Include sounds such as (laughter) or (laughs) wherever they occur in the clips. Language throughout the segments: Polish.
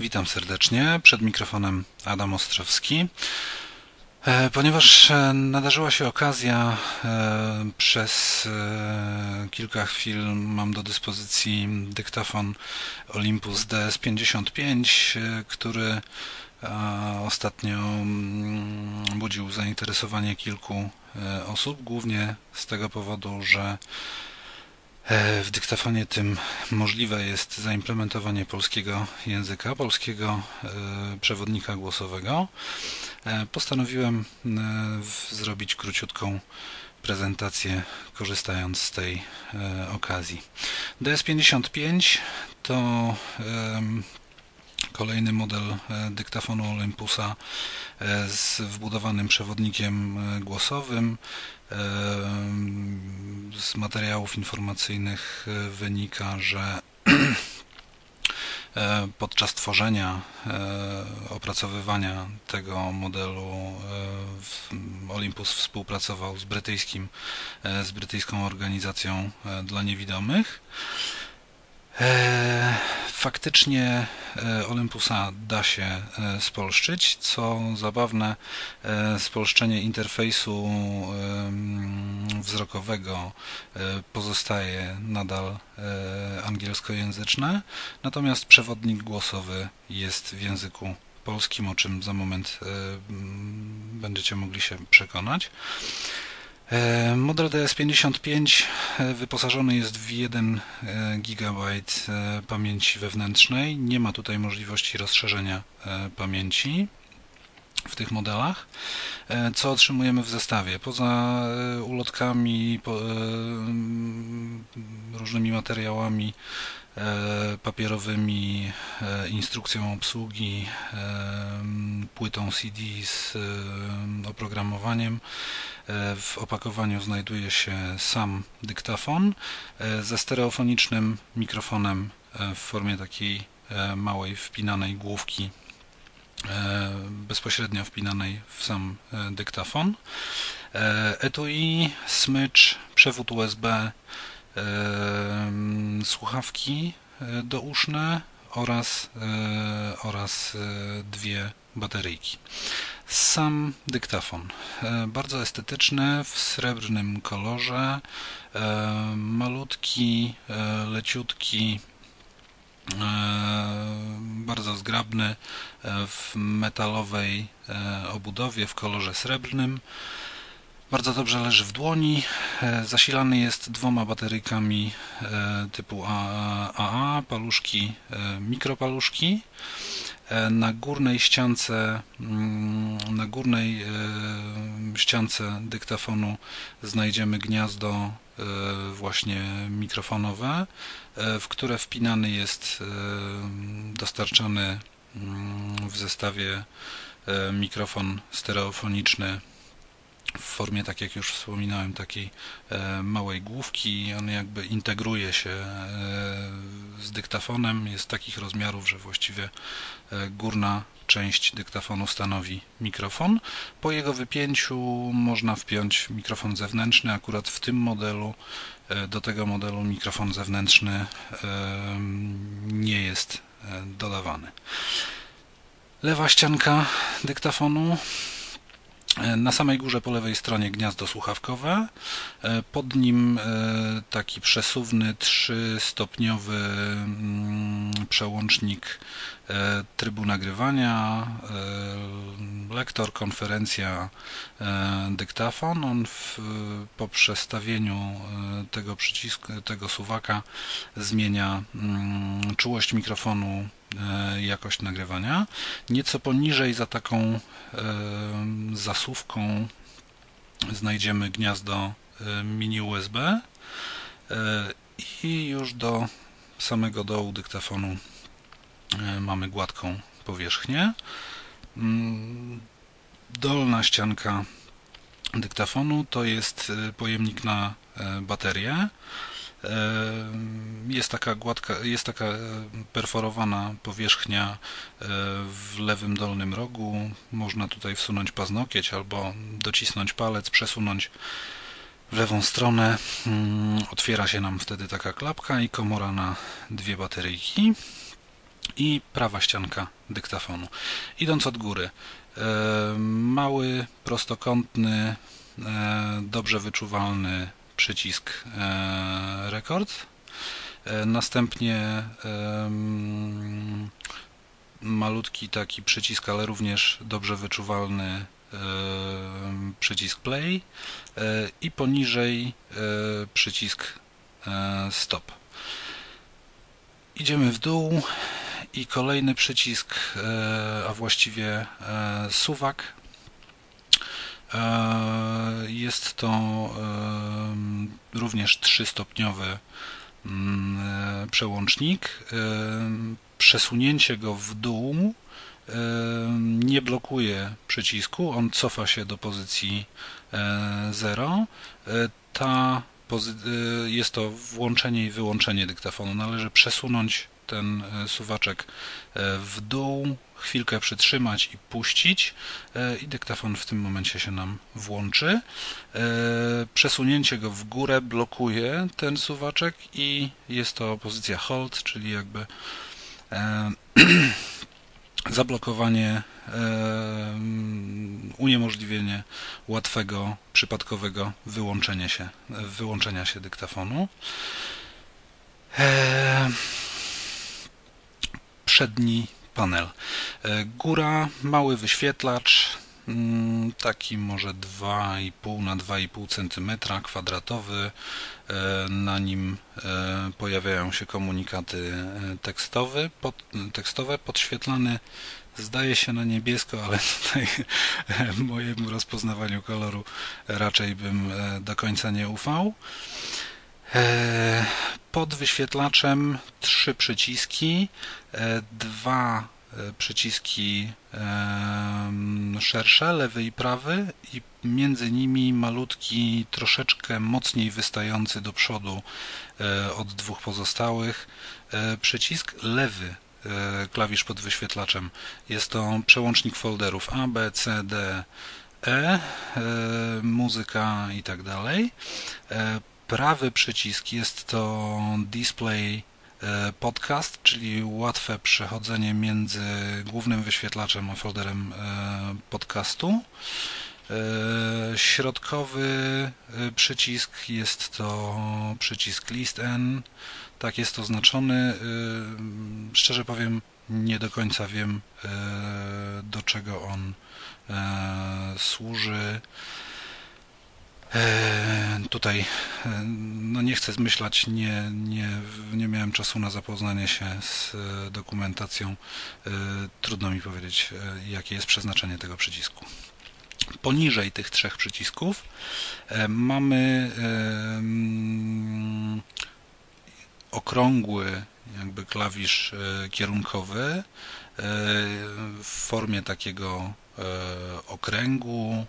Witam serdecznie. Przed mikrofonem Adam Ostrzowski. E, ponieważ e, nadarzyła się okazja, e, przez kilka chwil mam do dyspozycji dyktafon Olympus DS55, który ostatnio mm, budził zainteresowanie kilku osób, głównie z tego powodu, że w dyktafonie tym możliwe jest zaimplementowanie polskiego języka, polskiego e, przewodnika głosowego. E, postanowiłem zrobić króciutką prezentację korzystając z tej okazji. DS55 to kolejny model dyktafonu Olympusa z wbudowanym przewodnikiem głosowym z materiałów informacyjnych e, wynika, że (clears throat) e, podczas tworzenia, e, opracowywania tego modelu Olympus współpracował z brytyjskim, z brytyjską organizacją dla niewidomych. Faktycznie e, Olympusa da się e, spolszczyć. Co zabawne, e, spolszczenie interfejsu wzrokowego pozostaje nadal angielskojęzyczne, natomiast przewodnik głosowy jest w języku polskim, o czym za moment będziecie mogli się przekonać. E, model DS55 e, wyposażony jest w 1 e, GB pamięci wewnętrznej. Nie ma tutaj możliwości rozszerzenia pamięci w tych modelach. Co otrzymujemy w zestawie? Poza ulotkami, różnymi materiałami papierowymi, instrukcją obsługi, płytą CD z oprogramowaniem, E, w opakowaniu znajduje się sam dyktafon e, ze stereofonicznym mikrofonem e, w formie takiej małej wpinanej główki bezpośrednio wpinanej w sam dyktafon. Etui, smycz, przewód USB, słuchawki douszne oraz, oraz dwie bateryjki. Sam dyktafon. E, bardzo estetyczny, w srebrnym kolorze. E, malutki, e, leciutki, bardzo zgrabny w metalowej obudowie w kolorze srebrnym. Bardzo dobrze leży w dłoni. Zasilany jest dwoma bateryjkami typu AA, paluszki, mikropaluszki. E, na górnej ściance mm, na górnej e, ściance dyktafonu znajdziemy gniazdo e, właśnie mikrofonowe, w które wpinany jest dostarczany mm, w zestawie mikrofon stereofoniczny w formie, tak jak już wspominałem, takiej e, małej główki. On jakby integruje się e, z dyktafonem. Jest takich rozmiarów, że właściwie e, górna część dyktafonu stanowi mikrofon. Po jego wypięciu można wpiąć mikrofon zewnętrzny. Akurat w tym modelu, do tego modelu mikrofon zewnętrzny nie jest dodawany. Lewa ścianka dyktafonu na samej górze po lewej stronie gniazdo słuchawkowe, e, pod nim e, taki przesuwny trzystopniowy mm, przełącznik e, trybu nagrywania, lektor, konferencja, dyktafon. On w, po przestawieniu tego przycisku, tego suwaka zmienia mm, czułość mikrofonu jakość nagrywania. Nieco poniżej za taką e, zasuwką znajdziemy gniazdo e, mini USB i już do samego dołu dyktafonu mamy gładką powierzchnię. Mm, dolna ścianka dyktafonu to jest pojemnik na baterię. Jest taka gładka, jest taka perforowana powierzchnia w lewym dolnym rogu. Można tutaj wsunąć paznokieć albo docisnąć palec, przesunąć w lewą stronę. Mm, otwiera się nam wtedy taka klapka i komora na dwie bateryjki. i prawa ścianka dyktafonu. Idąc od góry, mały, prostokątny, dobrze wyczuwalny przycisk rekord. Następnie malutki taki przycisk, ale również dobrze wyczuwalny przycisk play i poniżej przycisk stop. Idziemy w dół i kolejny przycisk, a właściwie suwak. Jest to również trzystopniowy mm, przełącznik przesunięcie go w dół nie blokuje przycisku, on cofa się do pozycji 0. E, ta e, jest to włączenie i wyłączenie dyktafonu. Należy przesunąć ten e, suwaczek w dół, chwilkę przytrzymać i puścić i dyktafon w tym momencie się nam włączy. Przesunięcie go w górę blokuje ten suwaczek i jest to pozycja hold, czyli jakby E, (clears throat) zablokowanie, e, uniemożliwienie łatwego, przypadkowego wyłączenia się, wyłączenia się dyktafonu. E, przedni panel. Góra, mały wyświetlacz, Mm, taki może 2,5 na 2,5 cm kwadratowy. E, na nim e, pojawiają się komunikaty e, tekstowe, pod, tekstowe podświetlany zdaje się na niebiesko, ale (laughs) tutaj mojemu rozpoznawaniu koloru raczej bym do końca nie ufał. Pod wyświetlaczem trzy przyciski, dwa E, przyciski szersze, lewy i prawy i między nimi malutki, troszeczkę mocniej wystający do przodu e, od dwóch pozostałych e, przycisk lewy klawisz pod wyświetlaczem. Jest to przełącznik folderów A, B, C, D, E, muzyka i tak dalej. Prawy przycisk jest to display E, podcast, czyli łatwe przechodzenie między głównym wyświetlaczem a folderem e, podcastu. E, środkowy przycisk jest to przycisk list N. Tak jest oznaczony. Szczerze powiem, nie do końca wiem do czego on służy. E, tutaj e, no nie chcę zmyślać, nie, nie, nie miałem czasu na zapoznanie się z e, dokumentacją. Trudno mi powiedzieć, jakie jest przeznaczenie tego przycisku. Poniżej tych trzech przycisków mamy okrągły jakby klawisz kierunkowy w formie takiego okręgu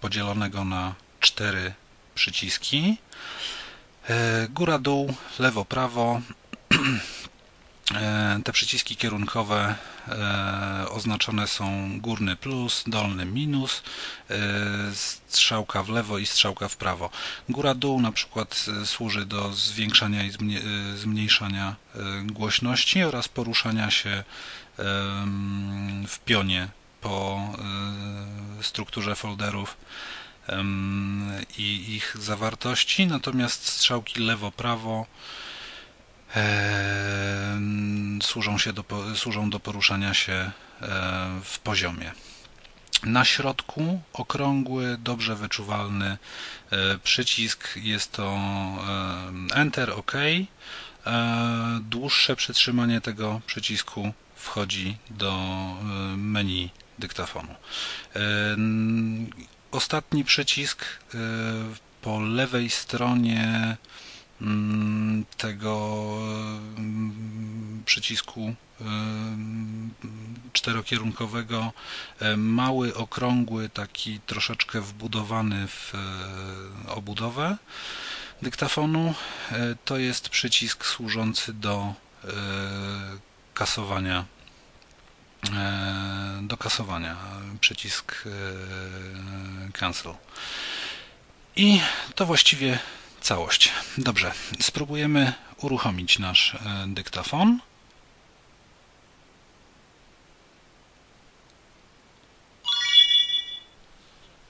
podzielonego na cztery przyciski. E, góra, dół, lewo, prawo. E, te przyciski kierunkowe e, oznaczone są górny plus, dolny minus, strzałka w lewo i strzałka w prawo. Góra-dół na przykład służy do zwiększania i zmniejszania głośności oraz poruszania się w pionie po e, strukturze folderów i ich zawartości, natomiast strzałki lewo-prawo służą, się do, służą do poruszania się e, w poziomie. Na środku okrągły, dobrze wyczuwalny e, przycisk jest to Enter OK. Dłuższe przytrzymanie tego przycisku wchodzi do menu dyktafonu. E, ostatni przycisk e, po lewej stronie mm, tego mm, przycisku e, czterokierunkowego mały, okrągły, taki troszeczkę wbudowany w obudowę dyktafonu. To jest przycisk służący do kasowania do kasowania przycisk e, cancel i to właściwie całość. Dobrze, spróbujemy uruchomić nasz e, dyktafon.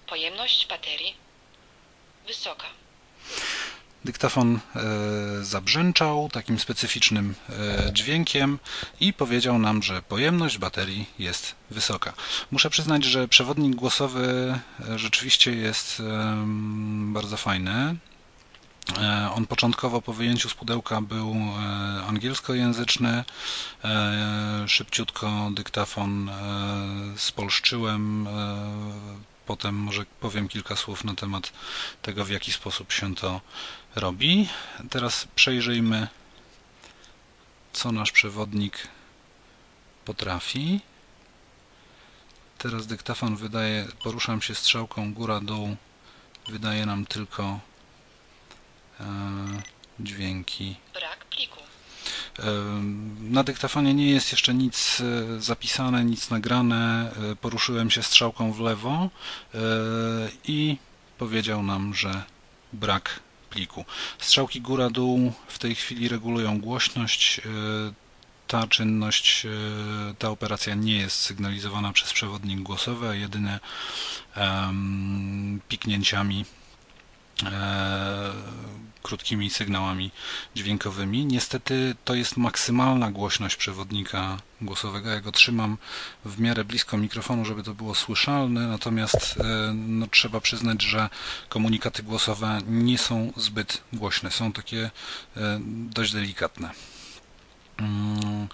Pojemność baterii wysoka. Dyktafon e, zabrzęczał takim specyficznym e, dźwiękiem i powiedział nam, że pojemność baterii jest wysoka. Muszę przyznać, że przewodnik głosowy e, rzeczywiście jest bardzo fajny. On początkowo po wyjęciu z pudełka był angielskojęzyczny. Szybciutko dyktafon spolszczyłem potem może powiem kilka słów na temat tego, w jaki sposób się to robi. Teraz przejrzyjmy, co nasz przewodnik potrafi. Teraz dyktafon wydaje, poruszam się strzałką góra-dół, wydaje nam tylko e, dźwięki. Brak pliku. Na dyktafonie nie jest jeszcze nic e, zapisane, nic nagrane. E, poruszyłem się strzałką w lewo e, i powiedział nam, że brak pliku. Strzałki góra-dół w tej chwili regulują głośność. Ta czynność, ta operacja nie jest sygnalizowana przez przewodnik głosowy, a jedynie piknięciami krótkimi sygnałami dźwiękowymi. Niestety to jest maksymalna głośność przewodnika głosowego. Ja go trzymam w miarę blisko mikrofonu, żeby to było słyszalne, natomiast e, no, trzeba przyznać, że komunikaty głosowe nie są zbyt głośne. Są takie e, dość delikatne. Mm,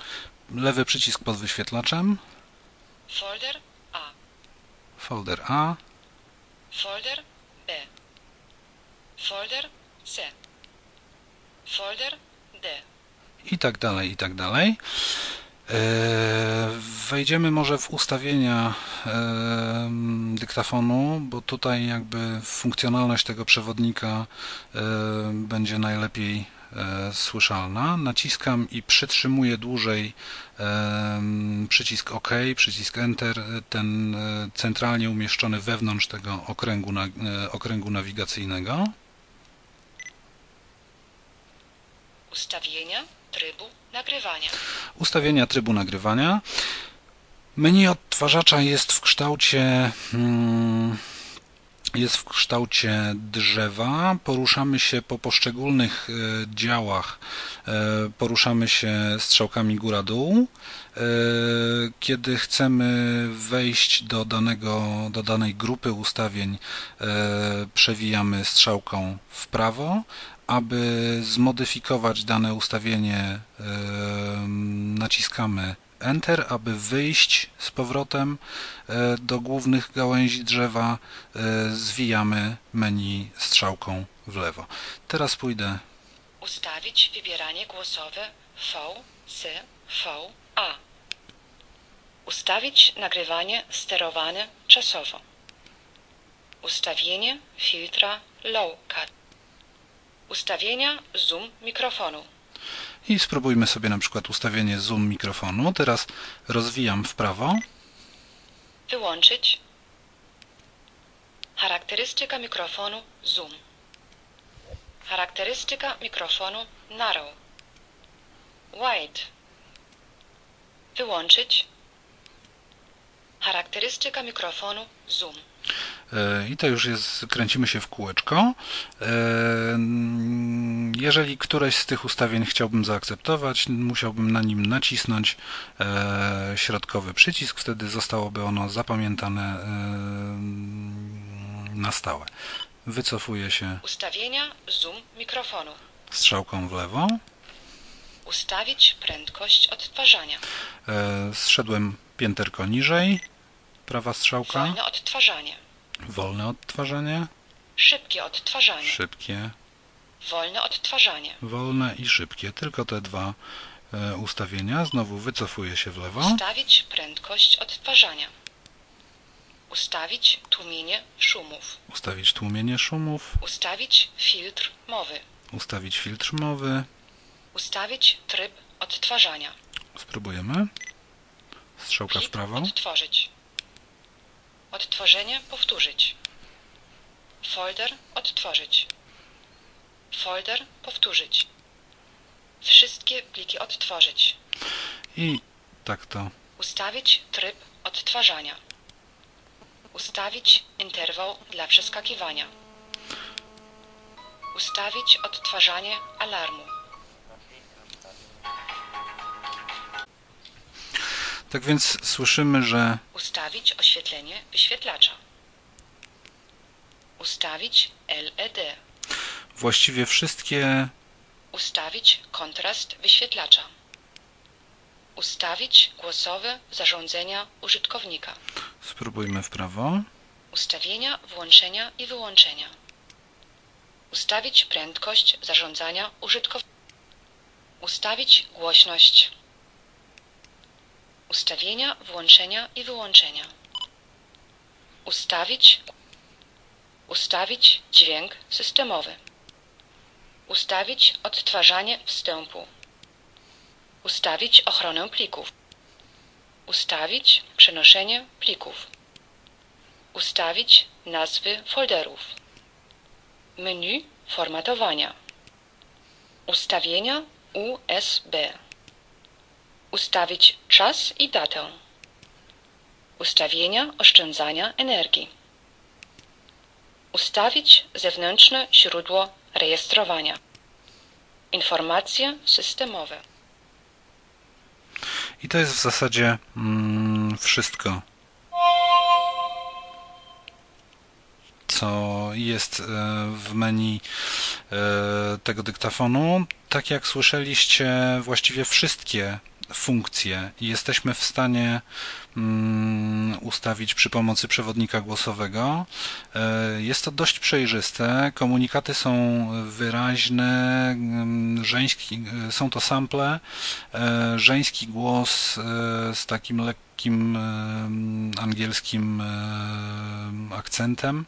lewy przycisk pod wyświetlaczem. Folder A. Folder A. Folder. Folder C. Folder D. I tak dalej, i tak dalej. E, wejdziemy może w ustawienia e, dyktafonu, bo tutaj jakby funkcjonalność tego przewodnika e, będzie najlepiej słyszalna. Naciskam i przytrzymuję dłużej przycisk OK, przycisk Enter, ten centralnie umieszczony wewnątrz tego okręgu, okręgu nawigacyjnego. Ustawienia trybu nagrywania. Ustawienia trybu nagrywania. Menu odtwarzacza jest w kształcie hmm, jest w kształcie drzewa. Poruszamy się po poszczególnych e, działach. E, poruszamy się strzałkami góra-dół. E, kiedy chcemy wejść do, danego, do danej grupy ustawień, przewijamy strzałką w prawo, aby zmodyfikować dane ustawienie naciskamy Enter, aby wyjść z powrotem e, do głównych gałęzi drzewa e, zwijamy menu strzałką w lewo. Teraz pójdę Ustawić wybieranie głosowe V, C, V, A. Ustawić nagrywanie sterowane czasowo. Ustawienie filtra Low Cut. Ustawienia zoom mikrofonu. I spróbujmy sobie na przykład ustawienie zoom mikrofonu. Teraz rozwijam w prawo. Wyłączyć. Charakterystyka mikrofonu zoom. Charakterystyka mikrofonu narrow. Wide. Wyłączyć. Charakterystyka mikrofonu zoom. E, I to już jest, kręcimy się w kółeczko. E, jeżeli któreś z tych ustawień chciałbym zaakceptować, musiałbym na nim nacisnąć e, środkowy przycisk, wtedy zostałoby ono zapamiętane na stałe. Wycofuję się. Ustawienia zoom mikrofonu. Strzałką w lewo. Ustawić prędkość odtwarzania. Zszedłem pięterko niżej. Prawa strzałka. Wolne odtwarzanie. Wolne odtwarzanie. Szybkie odtwarzanie. Szybkie. Wolne odtwarzanie. Wolne i szybkie. Tylko te dwa e, ustawienia. Znowu wycofuję się w lewo. Ustawić prędkość odtwarzania. Ustawić tłumienie szumów. Ustawić tłumienie szumów. Ustawić filtr mowy. Ustawić filtr mowy. Ustawić tryb odtwarzania. Spróbujemy. Strzałka Klip w prawo. Odtworzyć. Odtworzenie powtórzyć. Folder odtworzyć. Folder powtórzyć. Wszystkie pliki odtworzyć. I tak to Ustawić tryb odtwarzania. Ustawić interwał dla przeskakiwania. Ustawić odtwarzanie alarmu. Tak więc słyszymy, że Ustawić oświetlenie wyświetlacza. Ustawić LED. właściwie wszystkie Ustawić kontrast wyświetlacza. Ustawić głosowe zarządzenia użytkownika. spróbujmy w prawo. Ustawienia włączenia i wyłączenia. Ustawić prędkość zarządzania użytkownika. Ustawić głośność. Ustawienia włączenia i wyłączenia. Ustawić Ustawić dźwięk systemowy. Ustawić odtwarzanie wstępu. Ustawić ochronę plików. Ustawić przenoszenie plików. Ustawić nazwy folderów. Menu formatowania. Ustawienia USB. Ustawić czas i datę. Ustawienia oszczędzania energii. Ustawić zewnętrzne źródło rejestrowania. Informacje systemowe. I to jest w zasadzie mm, wszystko, co jest e, w menu e, tego dyktafonu. Tak jak słyszeliście, właściwie wszystkie funkcje jesteśmy w stanie mm, ustawić przy pomocy przewodnika głosowego. E, Jest to dość przejrzyste, komunikaty są wyraźne, mm, żeński, e, są to sample, e, żeński głos z takim lekkim angielskim akcentem.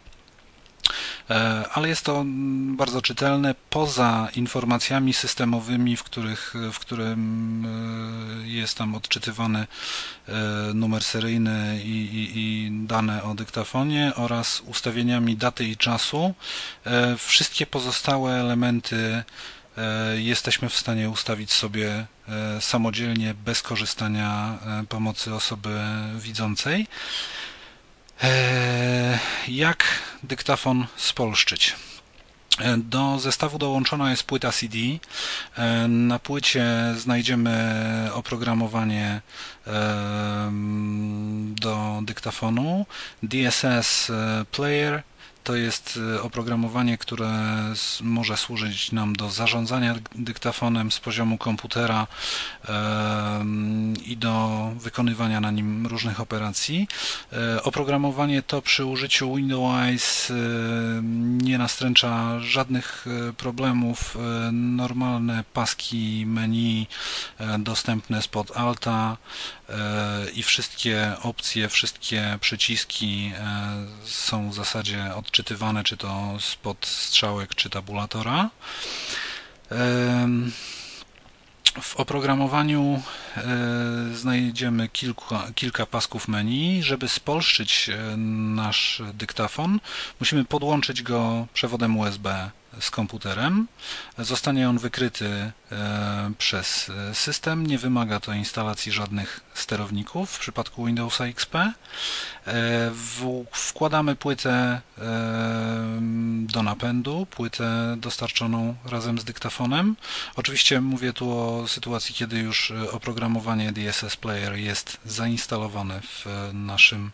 E, ale jest to bardzo czytelne poza informacjami systemowymi, w, których, w którym e, jest tam odczytywany e, numer seryjny i, i, i dane o dyktafonie oraz ustawieniami daty i czasu. Wszystkie pozostałe elementy jesteśmy w stanie ustawić sobie samodzielnie bez korzystania pomocy osoby widzącej. Jak dyktafon spolszczyć? E, Do zestawu dołączona jest płyta CD. E, Na płycie znajdziemy oprogramowanie em, do dyktafonu. DSS e, Player to jest e, oprogramowanie, które może służyć nam do zarządzania dyktafonem z poziomu komputera i do wykonywania na nim różnych operacji. E, Oprogramowanie to przy użyciu Windows e, nie nastręcza żadnych e, problemów. E, Normalne paski menu e, dostępne spod Alta i wszystkie opcje, wszystkie przyciski są w zasadzie odczytywane czy to spod strzałek czy tabulatora. W oprogramowaniu e, znajdziemy kilka, kilka pasków menu. Żeby spolszczyć e, nasz dyktafon, musimy podłączyć go przewodem USB z komputerem. Zostanie on wykryty e, przez e, system. Nie wymaga to instalacji żadnych sterowników w przypadku Windowsa XP. E, Wkładamy płytę do napędu, płytę dostarczoną razem z dyktafonem. Oczywiście mówię tu o sytuacji, kiedy już oprogramowanie DSS Player jest zainstalowane w naszym,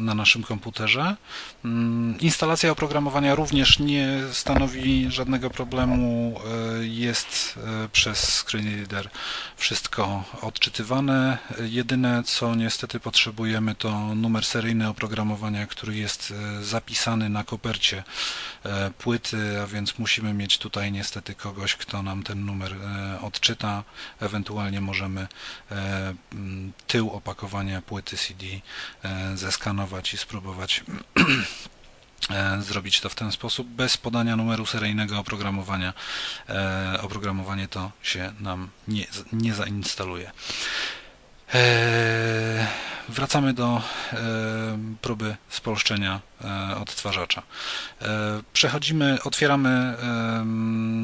na naszym komputerze. Mm, Instalacja oprogramowania również nie stanowi żadnego problemu. e, Jest e, przez screen reader wszystko odczytywane. Jedyne co niestety potrzebujemy to numer seryjny oprogramowania, który jest e, zapisany na kopercie płyty, a więc musimy mieć tutaj niestety kogoś, kto nam ten numer odczyta. Ewentualnie możemy tył opakowania płyty CD e, zeskanować i spróbować (clears throat) e, zrobić to w ten sposób bez podania numeru seryjnego oprogramowania. E, Oprogramowanie to się nam nie, nie zainstaluje. E, wracamy do e, próby spolszczenia e, odtwarzacza. Przechodzimy, otwieramy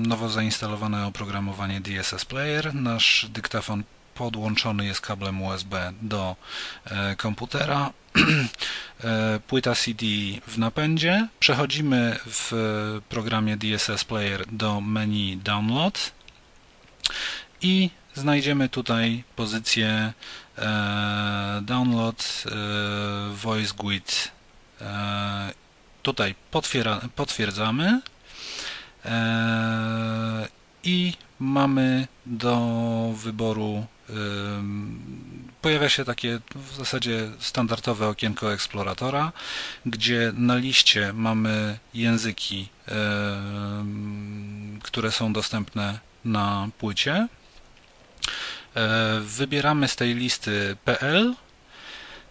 nowo zainstalowane oprogramowanie DSS Player. Nasz dyktafon podłączony jest kablem USB do komputera. (clears throat) Płyta CD w napędzie. Przechodzimy w programie DSS Player do menu Download i znajdziemy tutaj pozycję e, download e, voice GUID. E, tutaj potwierdzamy i mamy do wyboru pojawia się takie w zasadzie standardowe okienko eksploratora, gdzie na liście mamy języki, które są dostępne na płycie. E, wybieramy z tej listy PL,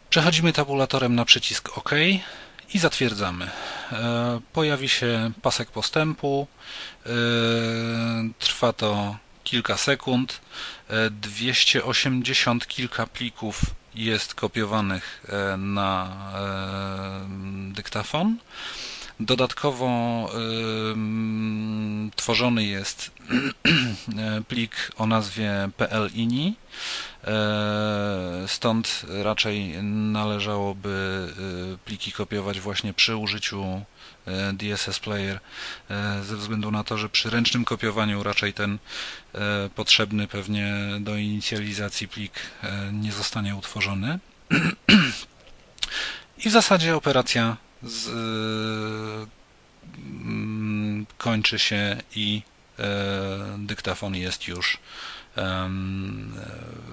przechodzimy tabulatorem na przycisk OK i zatwierdzamy. E, pojawi się pasek postępu, e, trwa to kilka sekund, 280 kilka plików jest kopiowanych na dyktafon. Dodatkowo tworzony jest (clears throat) plik o nazwie PLINI, e, stąd raczej należałoby e, pliki kopiować właśnie przy użyciu e, DSS Player ze względu na to, że przy ręcznym kopiowaniu raczej ten potrzebny pewnie do inicjalizacji plik nie zostanie utworzony. (clears throat) I w zasadzie operacja z, mm, kończy się i e, dyktafon jest już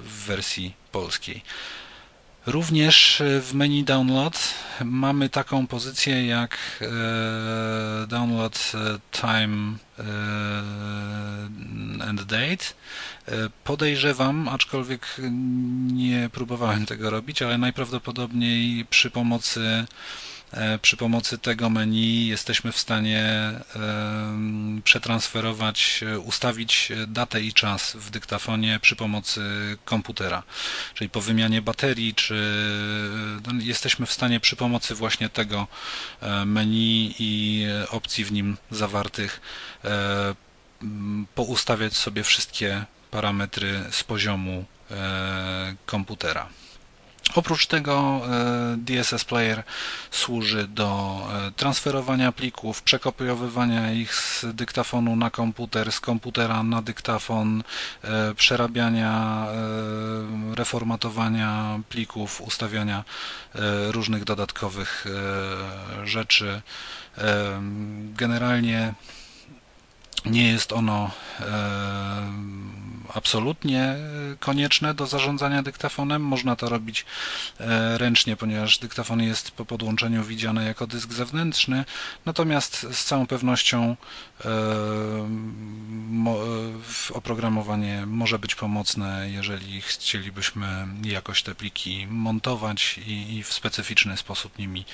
w wersji polskiej. Również w menu Download mamy taką pozycję jak e, Download Time e, and Date. Podejrzewam, aczkolwiek nie próbowałem tego robić, ale najprawdopodobniej przy pomocy E, przy pomocy tego menu jesteśmy w stanie przetransferować, ustawić datę i czas w dyktafonie przy pomocy komputera. Czyli po wymianie baterii, czy no, jesteśmy w stanie przy pomocy właśnie tego e, menu i opcji w nim zawartych e, poustawiać sobie wszystkie parametry z poziomu komputera. Oprócz tego e, DSS Player służy do e, transferowania plików, przekopiowywania ich z dyktafonu na komputer, z komputera na dyktafon, e, przerabiania, reformatowania plików, ustawiania różnych dodatkowych rzeczy. Generalnie nie jest ono absolutnie konieczne do zarządzania dyktafonem. Można to robić e, ręcznie, ponieważ dyktafon jest po podłączeniu widziany jako dysk zewnętrzny, natomiast z całą pewnością e, oprogramowanie może być pomocne, jeżeli chcielibyśmy jakoś te pliki montować i w specyficzny sposób nimi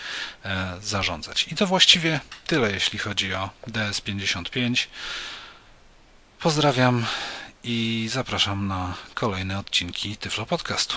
e, zarządzać. I to właściwie tyle, jeśli chodzi o DS55. Pozdrawiam i zapraszam na kolejne odcinki Tyflo Podcastu.